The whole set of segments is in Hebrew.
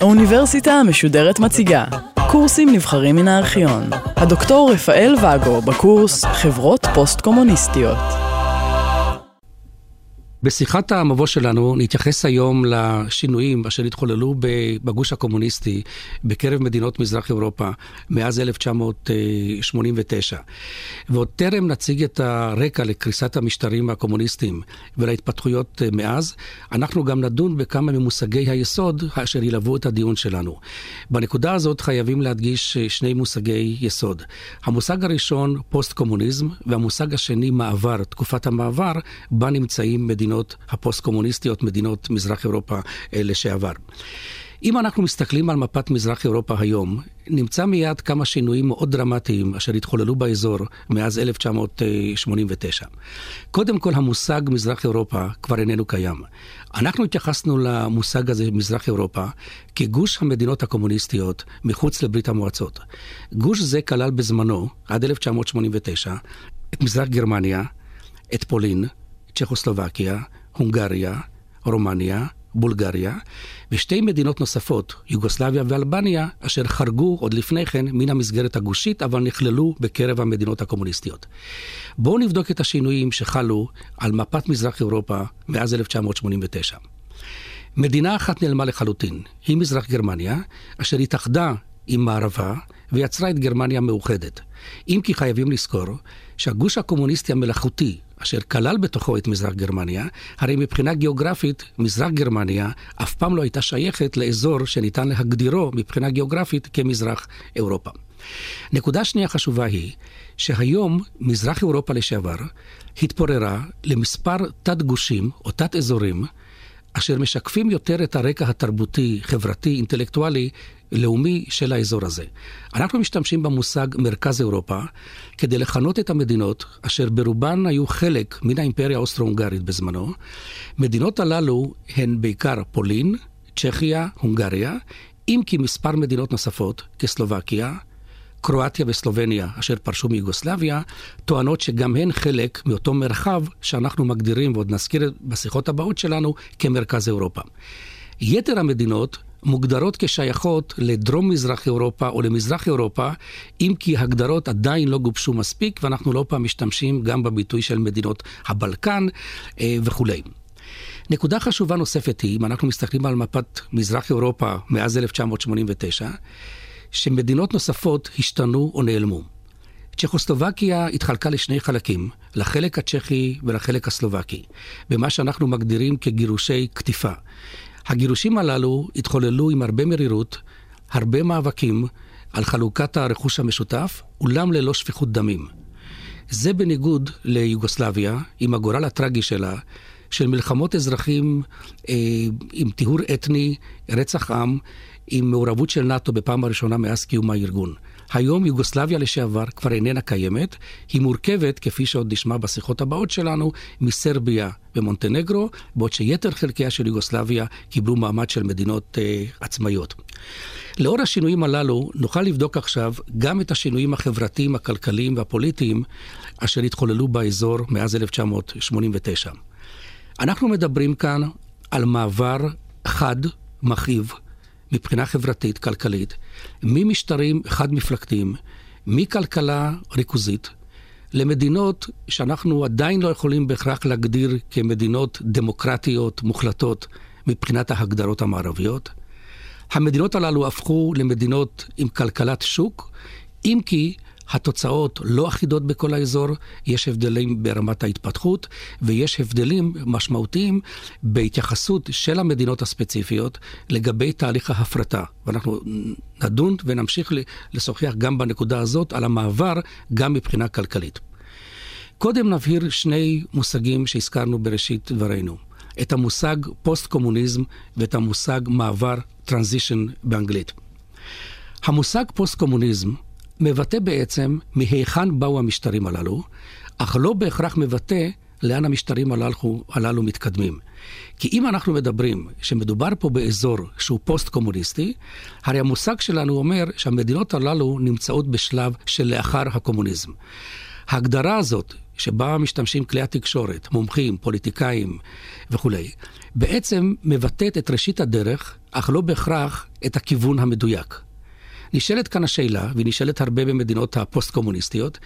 האוניברסיטה המשודרת מציגה קורסים נבחרים מן הארכיון. הדוקטור רפאל ואגו בקורס חברות פוסט-קומוניסטיות. בשיחת המבוא שלנו נתייחס היום לשינויים אשר התחוללו בגוש הקומוניסטי בקרב מדינות מזרח אירופה מאז 1989. ועוד טרם נציג את הרקע לקריסת המשטרים הקומוניסטיים ולהתפתחויות מאז, אנחנו גם נדון בכמה ממושגי היסוד אשר ילוו את הדיון שלנו. בנקודה הזאת חייבים להדגיש שני מושגי יסוד. המושג הראשון, פוסט-קומוניזם, והמושג השני, מעבר, תקופת המעבר, בה נמצאים מדינות. המדינות הפוסט-קומוניסטיות, מדינות מזרח אירופה אה, לשעבר. אם אנחנו מסתכלים על מפת מזרח אירופה היום, נמצא מיד כמה שינויים מאוד דרמטיים אשר התחוללו באזור מאז 1989. קודם כל, המושג מזרח אירופה כבר איננו קיים. אנחנו התייחסנו למושג הזה, מזרח אירופה, כגוש המדינות הקומוניסטיות מחוץ לברית המועצות. גוש זה כלל בזמנו, עד 1989, את מזרח גרמניה, את פולין, צ'כוסלובקיה, הונגריה, רומניה, בולגריה, ושתי מדינות נוספות, יוגוסלביה ואלבניה, אשר חרגו עוד לפני כן מן המסגרת הגושית, אבל נכללו בקרב המדינות הקומוניסטיות. בואו נבדוק את השינויים שחלו על מפת מזרח אירופה מאז 1989. מדינה אחת נעלמה לחלוטין, היא מזרח גרמניה, אשר התאחדה עם מערבה ויצרה את גרמניה המאוחדת. אם כי חייבים לזכור שהגוש הקומוניסטי המלאכותי, אשר כלל בתוכו את מזרח גרמניה, הרי מבחינה גיאוגרפית, מזרח גרמניה אף פעם לא הייתה שייכת לאזור שניתן להגדירו מבחינה גיאוגרפית כמזרח אירופה. נקודה שנייה חשובה היא שהיום מזרח אירופה לשעבר התפוררה למספר תת-גושים או תת-אזורים אשר משקפים יותר את הרקע התרבותי, חברתי, אינטלקטואלי לאומי של האזור הזה. אנחנו משתמשים במושג מרכז אירופה כדי לכנות את המדינות אשר ברובן היו חלק מן האימפריה האוסטרו-הונגרית בזמנו. מדינות הללו הן בעיקר פולין, צ'כיה, הונגריה, אם כי מספר מדינות נוספות, כסלובקיה, קרואטיה וסלובניה, אשר פרשו מיוגוסלביה, טוענות שגם הן חלק מאותו מרחב שאנחנו מגדירים, ועוד נזכיר בשיחות הבאות שלנו, כמרכז אירופה. יתר המדינות מוגדרות כשייכות לדרום-מזרח אירופה או למזרח אירופה, אם כי הגדרות עדיין לא גובשו מספיק, ואנחנו לא פעם משתמשים גם בביטוי של מדינות הבלקן אה, וכולי. נקודה חשובה נוספת היא, אם אנחנו מסתכלים על מפת מזרח אירופה מאז 1989, שמדינות נוספות השתנו או נעלמו. צ'כוסלובקיה התחלקה לשני חלקים, לחלק הצ'כי ולחלק הסלובקי, במה שאנחנו מגדירים כגירושי קטיפה. הגירושים הללו התחוללו עם הרבה מרירות, הרבה מאבקים על חלוקת הרכוש המשותף, אולם ללא שפיכות דמים. זה בניגוד ליוגוסלביה, עם הגורל הטרגי שלה, של מלחמות אזרחים אה, עם טיהור אתני, רצח עם, עם מעורבות של נאט"ו בפעם הראשונה מאז קיום הארגון. היום יוגוסלביה לשעבר כבר איננה קיימת, היא מורכבת, כפי שעוד נשמע בשיחות הבאות שלנו, מסרביה ומונטנגרו, בעוד שיתר חלקיה של יוגוסלביה קיבלו מעמד של מדינות אה, עצמאיות. לאור השינויים הללו, נוכל לבדוק עכשיו גם את השינויים החברתיים, הכלכליים והפוליטיים אשר התחוללו באזור מאז 1989. אנחנו מדברים כאן על מעבר חד, מכאיב, מבחינה חברתית, כלכלית, ממשטרים חד-מפלגתיים, מכלכלה ריכוזית, למדינות שאנחנו עדיין לא יכולים בהכרח להגדיר כמדינות דמוקרטיות מוחלטות מבחינת ההגדרות המערביות. המדינות הללו הפכו למדינות עם כלכלת שוק, אם כי התוצאות לא אחידות בכל האזור, יש הבדלים ברמת ההתפתחות ויש הבדלים משמעותיים בהתייחסות של המדינות הספציפיות לגבי תהליך ההפרטה. ואנחנו נדון ונמשיך לשוחח גם בנקודה הזאת על המעבר גם מבחינה כלכלית. קודם נבהיר שני מושגים שהזכרנו בראשית דברינו. את המושג פוסט-קומוניזם ואת המושג מעבר transition באנגלית. המושג פוסט-קומוניזם מבטא בעצם מהיכן באו המשטרים הללו, אך לא בהכרח מבטא לאן המשטרים הללו, הללו מתקדמים. כי אם אנחנו מדברים שמדובר פה באזור שהוא פוסט-קומוניסטי, הרי המושג שלנו אומר שהמדינות הללו נמצאות בשלב של לאחר הקומוניזם. ההגדרה הזאת שבה משתמשים כלי התקשורת, מומחים, פוליטיקאים וכולי, בעצם מבטאת את ראשית הדרך, אך לא בהכרח את הכיוון המדויק. נשאלת כאן השאלה, והיא נשאלת הרבה במדינות הפוסט-קומוניסטיות,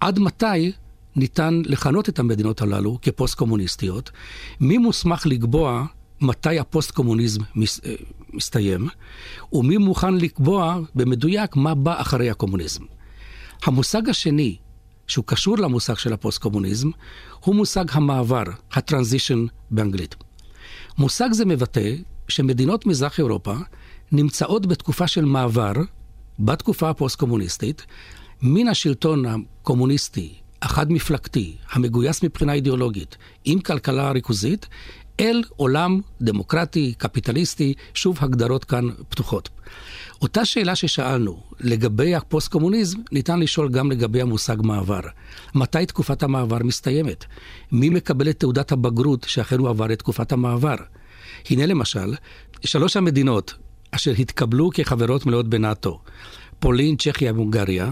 עד מתי ניתן לכנות את המדינות הללו כפוסט-קומוניסטיות? מי מוסמך לקבוע מתי הפוסט-קומוניזם מס, אה, מסתיים, ומי מוכן לקבוע במדויק מה בא אחרי הקומוניזם. המושג השני, שהוא קשור למושג של הפוסט-קומוניזם, הוא מושג המעבר, ה transition באנגלית. מושג זה מבטא שמדינות מזרח אירופה נמצאות בתקופה של מעבר, בתקופה הפוסט-קומוניסטית, מן השלטון הקומוניסטי, החד-מפלגתי, המגויס מבחינה אידיאולוגית, עם כלכלה ריכוזית, אל עולם דמוקרטי, קפיטליסטי, שוב הגדרות כאן פתוחות. אותה שאלה ששאלנו לגבי הפוסט-קומוניזם, ניתן לשאול גם לגבי המושג מעבר. מתי תקופת המעבר מסתיימת? מי מקבל את תעודת הבגרות שאכן הוא עבר את תקופת המעבר? הנה למשל, שלוש המדינות אשר התקבלו כחברות מלאות בנאט"ו, פולין, צ'כיה והונגריה,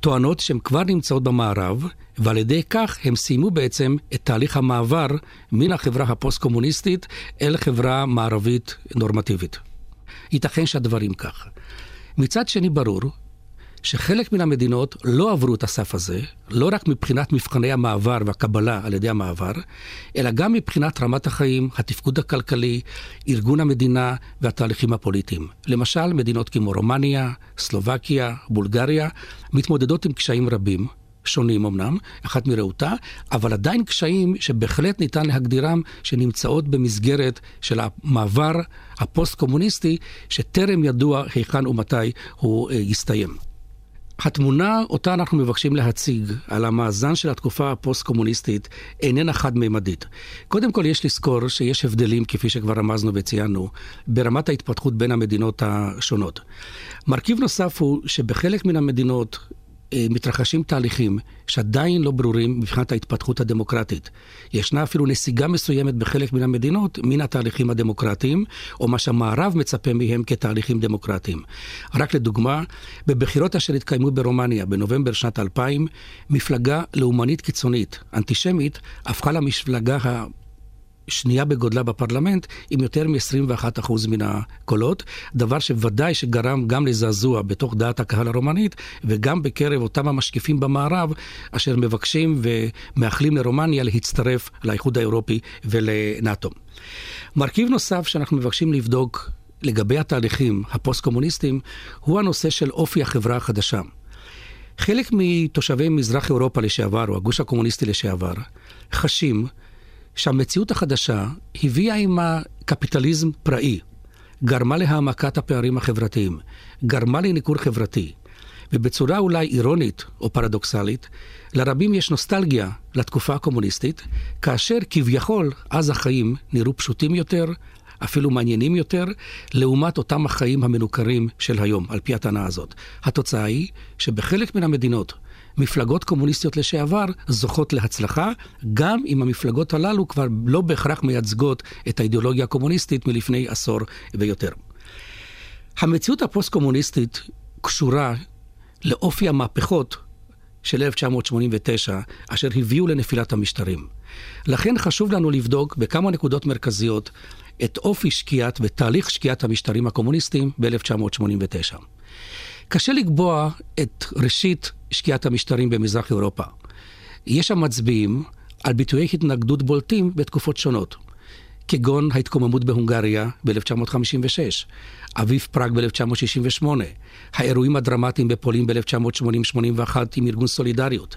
טוענות שהן כבר נמצאות במערב, ועל ידי כך הם סיימו בעצם את תהליך המעבר מן החברה הפוסט-קומוניסטית אל חברה מערבית נורמטיבית. ייתכן שהדברים כך. מצד שני ברור שחלק מן המדינות לא עברו את הסף הזה, לא רק מבחינת מבחני המעבר והקבלה על ידי המעבר, אלא גם מבחינת רמת החיים, התפקוד הכלכלי, ארגון המדינה והתהליכים הפוליטיים. למשל, מדינות כמו רומניה, סלובקיה, בולגריה, מתמודדות עם קשיים רבים. שונים אמנם, אחת מרעותה, אבל עדיין קשיים שבהחלט ניתן להגדירם שנמצאות במסגרת של המעבר הפוסט-קומוניסטי, שטרם ידוע היכן ומתי הוא אה, יסתיים. התמונה אותה אנחנו מבקשים להציג על המאזן של התקופה הפוסט-קומוניסטית איננה חד-מימדית. קודם כל יש לזכור שיש הבדלים, כפי שכבר רמזנו וציינו, ברמת ההתפתחות בין המדינות השונות. מרכיב נוסף הוא שבחלק מן המדינות מתרחשים תהליכים שעדיין לא ברורים מבחינת ההתפתחות הדמוקרטית. ישנה אפילו נסיגה מסוימת בחלק מן המדינות מן התהליכים הדמוקרטיים, או מה שהמערב מצפה מהם כתהליכים דמוקרטיים. רק לדוגמה, בבחירות אשר התקיימו ברומניה בנובמבר שנת 2000, מפלגה לאומנית קיצונית, אנטישמית, הפכה למפלגה ה... שנייה בגודלה בפרלמנט עם יותר מ-21% מן הקולות, דבר שוודאי שגרם גם לזעזוע בתוך דעת הקהל הרומנית וגם בקרב אותם המשקיפים במערב אשר מבקשים ומאחלים לרומניה להצטרף לאיחוד האירופי ולנאט"ו. מרכיב נוסף שאנחנו מבקשים לבדוק לגבי התהליכים הפוסט-קומוניסטיים הוא הנושא של אופי החברה החדשה. חלק מתושבי מזרח אירופה לשעבר, או הגוש הקומוניסטי לשעבר, חשים שהמציאות החדשה הביאה עימה קפיטליזם פראי, גרמה להעמקת הפערים החברתיים, גרמה לניכור חברתי, ובצורה אולי אירונית או פרדוקסלית, לרבים יש נוסטלגיה לתקופה הקומוניסטית, כאשר כביכול אז החיים נראו פשוטים יותר, אפילו מעניינים יותר, לעומת אותם החיים המנוכרים של היום, על פי הטענה הזאת. התוצאה היא שבחלק מן המדינות מפלגות קומוניסטיות לשעבר זוכות להצלחה, גם אם המפלגות הללו כבר לא בהכרח מייצגות את האידיאולוגיה הקומוניסטית מלפני עשור ויותר. המציאות הפוסט-קומוניסטית קשורה לאופי המהפכות של 1989, אשר הביאו לנפילת המשטרים. לכן חשוב לנו לבדוק בכמה נקודות מרכזיות את אופי שקיעת ותהליך שקיעת המשטרים הקומוניסטיים ב-1989. קשה לקבוע את ראשית שקיעת המשטרים במזרח אירופה. יש המצביעים על ביטויי התנגדות בולטים בתקופות שונות, כגון ההתקוממות בהונגריה ב-1956, אביב פראג ב-1968, האירועים הדרמטיים בפולין ב-1980-81 עם ארגון סולידריות.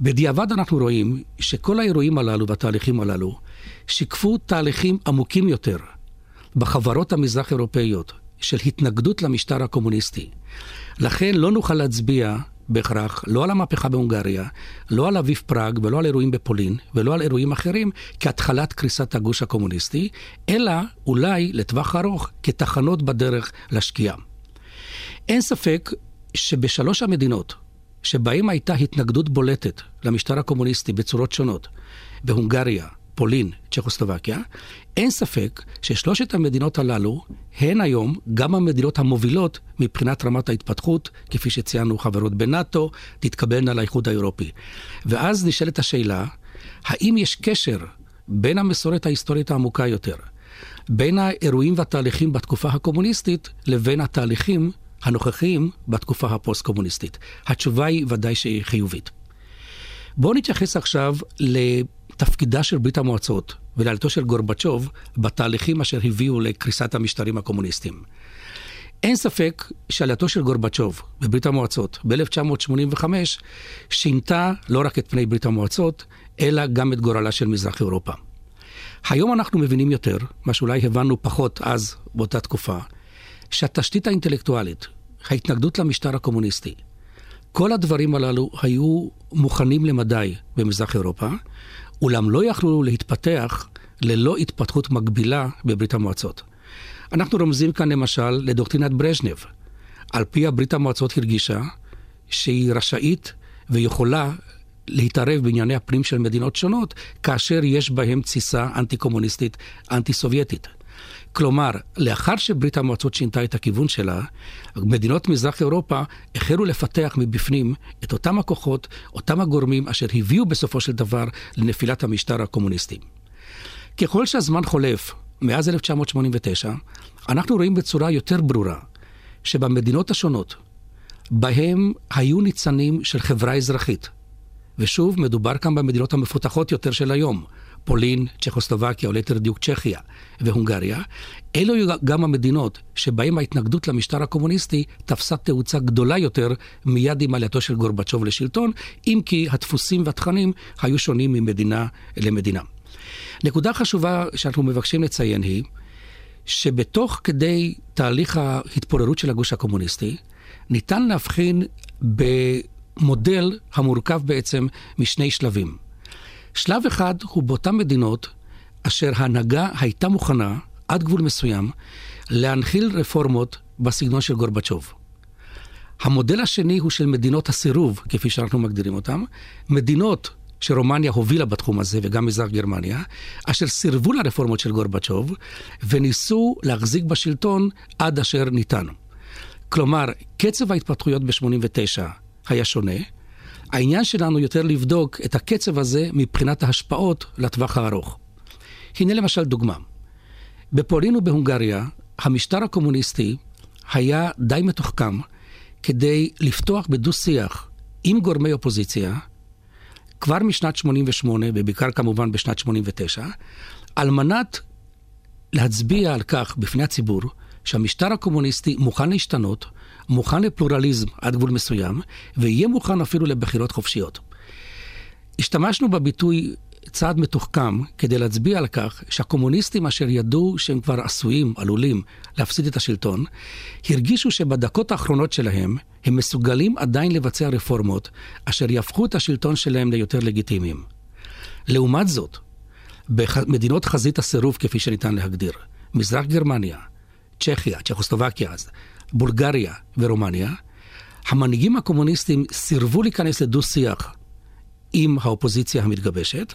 בדיעבד אנחנו רואים שכל האירועים הללו והתהליכים הללו שיקפו תהליכים עמוקים יותר בחברות המזרח אירופאיות של התנגדות למשטר הקומוניסטי. לכן לא נוכל להצביע בהכרח לא על המהפכה בהונגריה, לא על אביב פראג ולא על אירועים בפולין ולא על אירועים אחרים כהתחלת קריסת הגוש הקומוניסטי, אלא אולי לטווח ארוך כתחנות בדרך לשקיעה. אין ספק שבשלוש המדינות שבהן הייתה התנגדות בולטת למשטר הקומוניסטי בצורות שונות, בהונגריה, פולין, צ'כוסלובקיה, אין ספק ששלושת המדינות הללו הן היום גם המדינות המובילות מבחינת רמת ההתפתחות, כפי שציינו חברות בנאט"ו, תתקבלנה לאיחוד האירופי. ואז נשאלת השאלה, האם יש קשר בין המסורת ההיסטורית העמוקה יותר, בין האירועים והתהליכים בתקופה הקומוניסטית לבין התהליכים הנוכחיים בתקופה הפוסט-קומוניסטית? התשובה היא ודאי שהיא חיובית. בואו נתייחס עכשיו לתפקידה של ברית המועצות ולעלתו של גורבצ'וב בתהליכים אשר הביאו לקריסת המשטרים הקומוניסטיים. אין ספק שעלייתו של גורבצ'וב בברית המועצות ב-1985 שינתה לא רק את פני ברית המועצות, אלא גם את גורלה של מזרח אירופה. היום אנחנו מבינים יותר, מה שאולי הבנו פחות אז, באותה תקופה, שהתשתית האינטלקטואלית, ההתנגדות למשטר הקומוניסטי, כל הדברים הללו היו מוכנים למדי במזרח אירופה, אולם לא יכלו להתפתח ללא התפתחות מקבילה בברית המועצות. אנחנו רומזים כאן למשל לדוקטרינת ברז'נב. על פיה ברית המועצות הרגישה שהיא רשאית ויכולה להתערב בענייני הפנים של מדינות שונות, כאשר יש בהם תסיסה אנטי-קומוניסטית, אנטי-סובייטית. כלומר, לאחר שברית המועצות שינתה את הכיוון שלה, מדינות מזרח אירופה החלו לפתח מבפנים את אותם הכוחות, אותם הגורמים אשר הביאו בסופו של דבר לנפילת המשטר הקומוניסטי. ככל שהזמן חולף, מאז 1989, אנחנו רואים בצורה יותר ברורה שבמדינות השונות, בהם היו ניצנים של חברה אזרחית, ושוב, מדובר כאן במדינות המפותחות יותר של היום, פולין, צ'כוסלובקיה, או ליתר דיוק צ'כיה והונגריה. אלו היו גם המדינות שבהן ההתנגדות למשטר הקומוניסטי תפסה תאוצה גדולה יותר מיד עם עלייתו של גורבצ'וב לשלטון, אם כי הדפוסים והתכנים היו שונים ממדינה למדינה. נקודה חשובה שאנחנו מבקשים לציין היא, שבתוך כדי תהליך ההתפוררות של הגוש הקומוניסטי, ניתן להבחין במודל המורכב בעצם משני שלבים. שלב אחד הוא באותן מדינות אשר ההנהגה הייתה מוכנה, עד גבול מסוים, להנחיל רפורמות בסגנון של גורבצ'וב. המודל השני הוא של מדינות הסירוב, כפי שאנחנו מגדירים אותן, מדינות שרומניה הובילה בתחום הזה, וגם מזרח גרמניה, אשר סירבו לרפורמות של גורבצ'וב, וניסו להחזיק בשלטון עד אשר ניתן. כלומר, קצב ההתפתחויות ב-89 היה שונה. העניין שלנו יותר לבדוק את הקצב הזה מבחינת ההשפעות לטווח הארוך. הנה למשל דוגמה. בפולין ובהונגריה, המשטר הקומוניסטי היה די מתוחכם כדי לפתוח בדו-שיח עם גורמי אופוזיציה, כבר משנת 88' ובעיקר כמובן בשנת 89', על מנת להצביע על כך בפני הציבור שהמשטר הקומוניסטי מוכן להשתנות, מוכן לפלורליזם עד גבול מסוים, ויהיה מוכן אפילו לבחירות חופשיות. השתמשנו בביטוי צעד מתוחכם כדי להצביע על כך שהקומוניסטים אשר ידעו שהם כבר עשויים, עלולים, להפסיד את השלטון, הרגישו שבדקות האחרונות שלהם הם מסוגלים עדיין לבצע רפורמות אשר יהפכו את השלטון שלהם ליותר לגיטימיים. לעומת זאת, במדינות חזית הסירוב כפי שניתן להגדיר, מזרח גרמניה, צ'כיה, צ'כוסלובקיה אז, בולגריה ורומניה, המנהיגים הקומוניסטים סירבו להיכנס לדו-שיח עם האופוזיציה המתגבשת,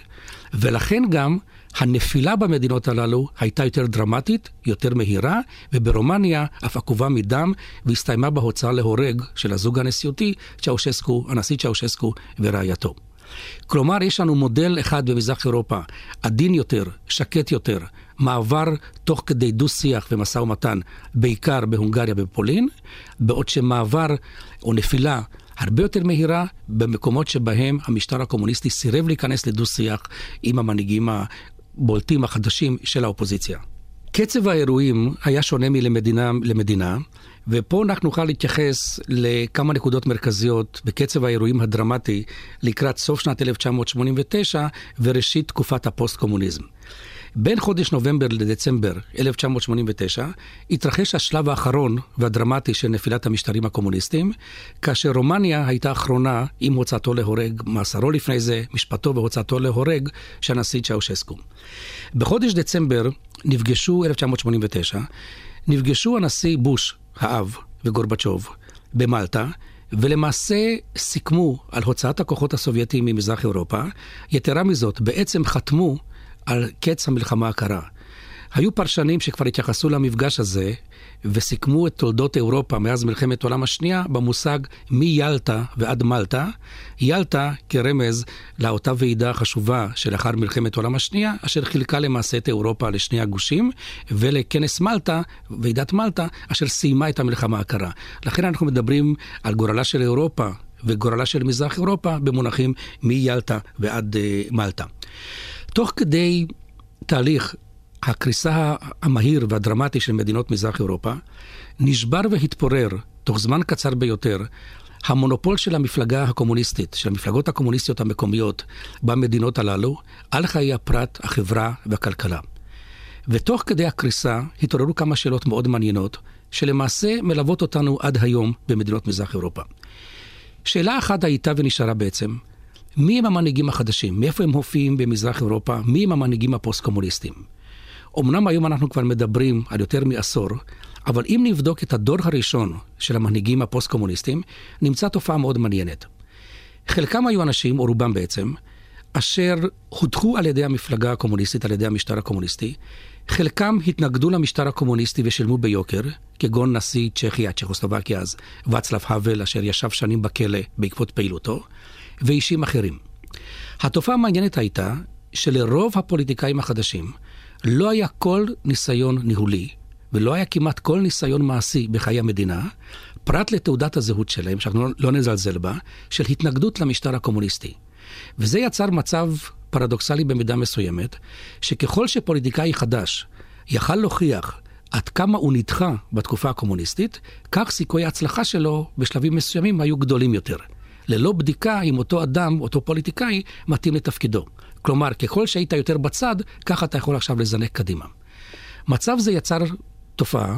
ולכן גם הנפילה במדינות הללו הייתה יותר דרמטית, יותר מהירה, וברומניה אף עקובה מדם, והסתיימה בהוצאה להורג של הזוג הנשיאותי, צ'אושסקו, הנשיא צ'אושסקו ורעייתו. כלומר, יש לנו מודל אחד במזרח אירופה, עדין יותר, שקט יותר, מעבר תוך כדי דו-שיח ומשא ומתן, בעיקר בהונגריה ובפולין, בעוד שמעבר או נפילה הרבה יותר מהירה במקומות שבהם המשטר הקומוניסטי סירב להיכנס לדו-שיח עם המנהיגים הבולטים החדשים של האופוזיציה. קצב האירועים היה שונה מלמדינה למדינה, ופה אנחנו נוכל להתייחס לכמה נקודות מרכזיות בקצב האירועים הדרמטי לקראת סוף שנת 1989 וראשית תקופת הפוסט-קומוניזם. בין חודש נובמבר לדצמבר 1989 התרחש השלב האחרון והדרמטי של נפילת המשטרים הקומוניסטיים, כאשר רומניה הייתה אחרונה עם הוצאתו להורג, מאסרו לפני זה, משפטו והוצאתו להורג של הנשיא צ'אושסקו. בחודש דצמבר נפגשו, 1989, נפגשו הנשיא בוש, האב, וגורבצ'וב במלטה, ולמעשה סיכמו על הוצאת הכוחות הסובייטיים ממזרח אירופה. יתרה מזאת, בעצם חתמו על קץ המלחמה הקרה. היו פרשנים שכבר התייחסו למפגש הזה וסיכמו את תולדות אירופה מאז מלחמת העולם השנייה במושג מיאלטה ועד מלטה. יאלטה כרמז לאותה ועידה חשובה שלאחר מלחמת העולם השנייה, אשר חילקה למעשה את אירופה לשני הגושים, ולכנס מלטה, ועידת מלטה, אשר סיימה את המלחמה הקרה. לכן אנחנו מדברים על גורלה של אירופה וגורלה של מזרח אירופה במונחים מיאלטה ועד uh, מלטה. תוך כדי תהליך הקריסה המהיר והדרמטי של מדינות מזרח אירופה, נשבר והתפורר, תוך זמן קצר ביותר, המונופול של המפלגה הקומוניסטית, של המפלגות הקומוניסטיות המקומיות במדינות הללו, על חיי הפרט, החברה והכלכלה. ותוך כדי הקריסה התעוררו כמה שאלות מאוד מעניינות, שלמעשה מלוות אותנו עד היום במדינות מזרח אירופה. שאלה אחת הייתה ונשארה בעצם, מי הם המנהיגים החדשים? מאיפה הם הופיעים במזרח אירופה? מי הם המנהיגים הפוסט-קומוניסטים? אמנם היום אנחנו כבר מדברים על יותר מעשור, אבל אם נבדוק את הדור הראשון של המנהיגים הפוסט-קומוניסטים, נמצא תופעה מאוד מעניינת. חלקם היו אנשים, או רובם בעצם, אשר הודחו על ידי המפלגה הקומוניסטית, על ידי המשטר הקומוניסטי. חלקם התנגדו למשטר הקומוניסטי ושילמו ביוקר, כגון נשיא צ'כיה, צ'כוסלובקיה אז, ואצלב האוול, אשר ישב שנים בכלא בעקבות פעילותו, ואישים אחרים. התופעה המעניינת הייתה שלרוב הפוליטיקאים החדשים, לא היה כל ניסיון ניהולי, ולא היה כמעט כל ניסיון מעשי בחיי המדינה, פרט לתעודת הזהות שלהם, שאנחנו לא נזלזל בה, של התנגדות למשטר הקומוניסטי. וזה יצר מצב פרדוקסלי במידה מסוימת, שככל שפוליטיקאי חדש יכל להוכיח עד כמה הוא נדחה בתקופה הקומוניסטית, כך סיכויי ההצלחה שלו בשלבים מסוימים היו גדולים יותר. ללא בדיקה אם אותו אדם, אותו פוליטיקאי, מתאים לתפקידו. כלומר, ככל שהיית יותר בצד, ככה אתה יכול עכשיו לזנק קדימה. מצב זה יצר תופעה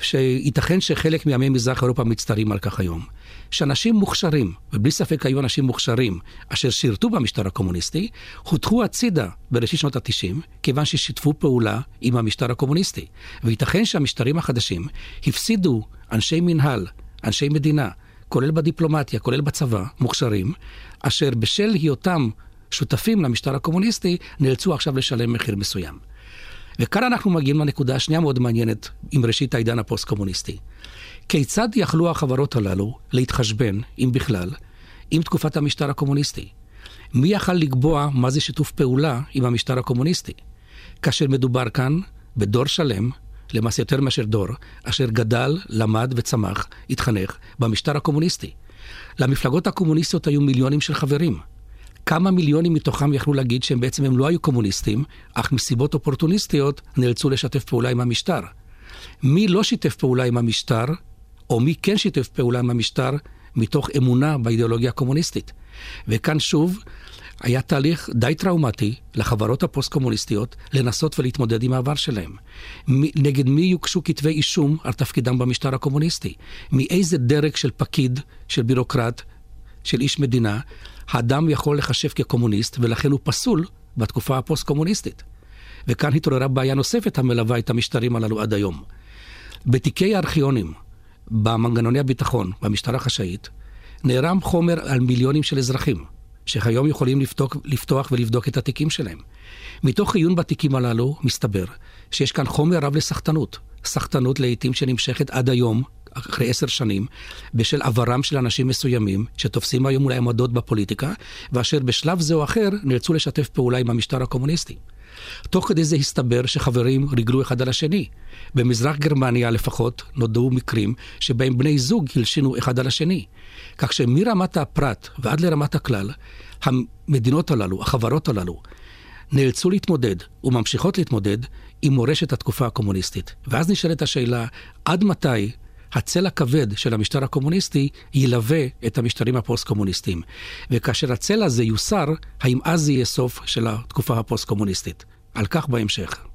שייתכן שחלק מעמי מזרח אירופה מצטערים על כך היום. שאנשים מוכשרים, ובלי ספק היו אנשים מוכשרים, אשר שירתו במשטר הקומוניסטי, הודחו הצידה בראשית שנות ה-90, כיוון ששיתפו פעולה עם המשטר הקומוניסטי. וייתכן שהמשטרים החדשים הפסידו אנשי מנהל, אנשי מדינה, כולל בדיפלומטיה, כולל בצבא, מוכשרים, אשר בשל היותם שותפים למשטר הקומוניסטי, נאלצו עכשיו לשלם מחיר מסוים. וכאן אנחנו מגיעים לנקודה השנייה מאוד מעניינת עם ראשית העידן הפוסט-קומוניסטי. כיצד יכלו החברות הללו להתחשבן, אם בכלל, עם תקופת המשטר הקומוניסטי? מי יכל לקבוע מה זה שיתוף פעולה עם המשטר הקומוניסטי? כאשר מדובר כאן בדור שלם, למעשה יותר מאשר דור, אשר גדל, למד וצמח, התחנך במשטר הקומוניסטי. למפלגות הקומוניסטיות היו מיליונים של חברים. כמה מיליונים מתוכם יכלו להגיד שהם בעצם הם לא היו קומוניסטים, אך מסיבות אופורטוניסטיות נאלצו לשתף פעולה עם המשטר. מי לא שיתף פעולה עם המשטר, או מי כן שיתף פעולה עם המשטר מתוך אמונה באידיאולוגיה הקומוניסטית. וכאן שוב, היה תהליך די טראומטי לחברות הפוסט-קומוניסטיות לנסות ולהתמודד עם העבר שלהם. נגד מי יוגשו כתבי אישום על תפקידם במשטר הקומוניסטי? מאיזה דרג של פקיד, של בירוקרט, של איש מדינה, האדם יכול לחשב כקומוניסט, ולכן הוא פסול בתקופה הפוסט-קומוניסטית. וכאן התעוררה בעיה נוספת המלווה את המשטרים הללו עד היום. בתיקי הארכיונים, במנגנוני הביטחון, במשטרה החשאית, נערם חומר על מיליונים של אזרחים, שהיום יכולים לפתוח, לפתוח ולבדוק את התיקים שלהם. מתוך עיון בתיקים הללו, מסתבר שיש כאן חומר רב לסחטנות. סחטנות לעיתים שנמשכת עד היום, אחרי עשר שנים, בשל עברם של אנשים מסוימים, שתופסים היום אולי עמדות בפוליטיקה, ואשר בשלב זה או אחר נאלצו לשתף פעולה עם המשטר הקומוניסטי. תוך כדי זה הסתבר שחברים ריגלו אחד על השני. במזרח גרמניה לפחות נודעו מקרים שבהם בני זוג הלשינו אחד על השני. כך שמרמת הפרט ועד לרמת הכלל, המדינות הללו, החברות הללו, נאלצו להתמודד וממשיכות להתמודד עם מורשת התקופה הקומוניסטית. ואז נשאלת השאלה, עד מתי הצל הכבד של המשטר הקומוניסטי ילווה את המשטרים הפוסט-קומוניסטיים. וכאשר הצל הזה יוסר, האם אז יהיה סוף של התקופה הפוסט-קומוניסטית? על כך בהמשך.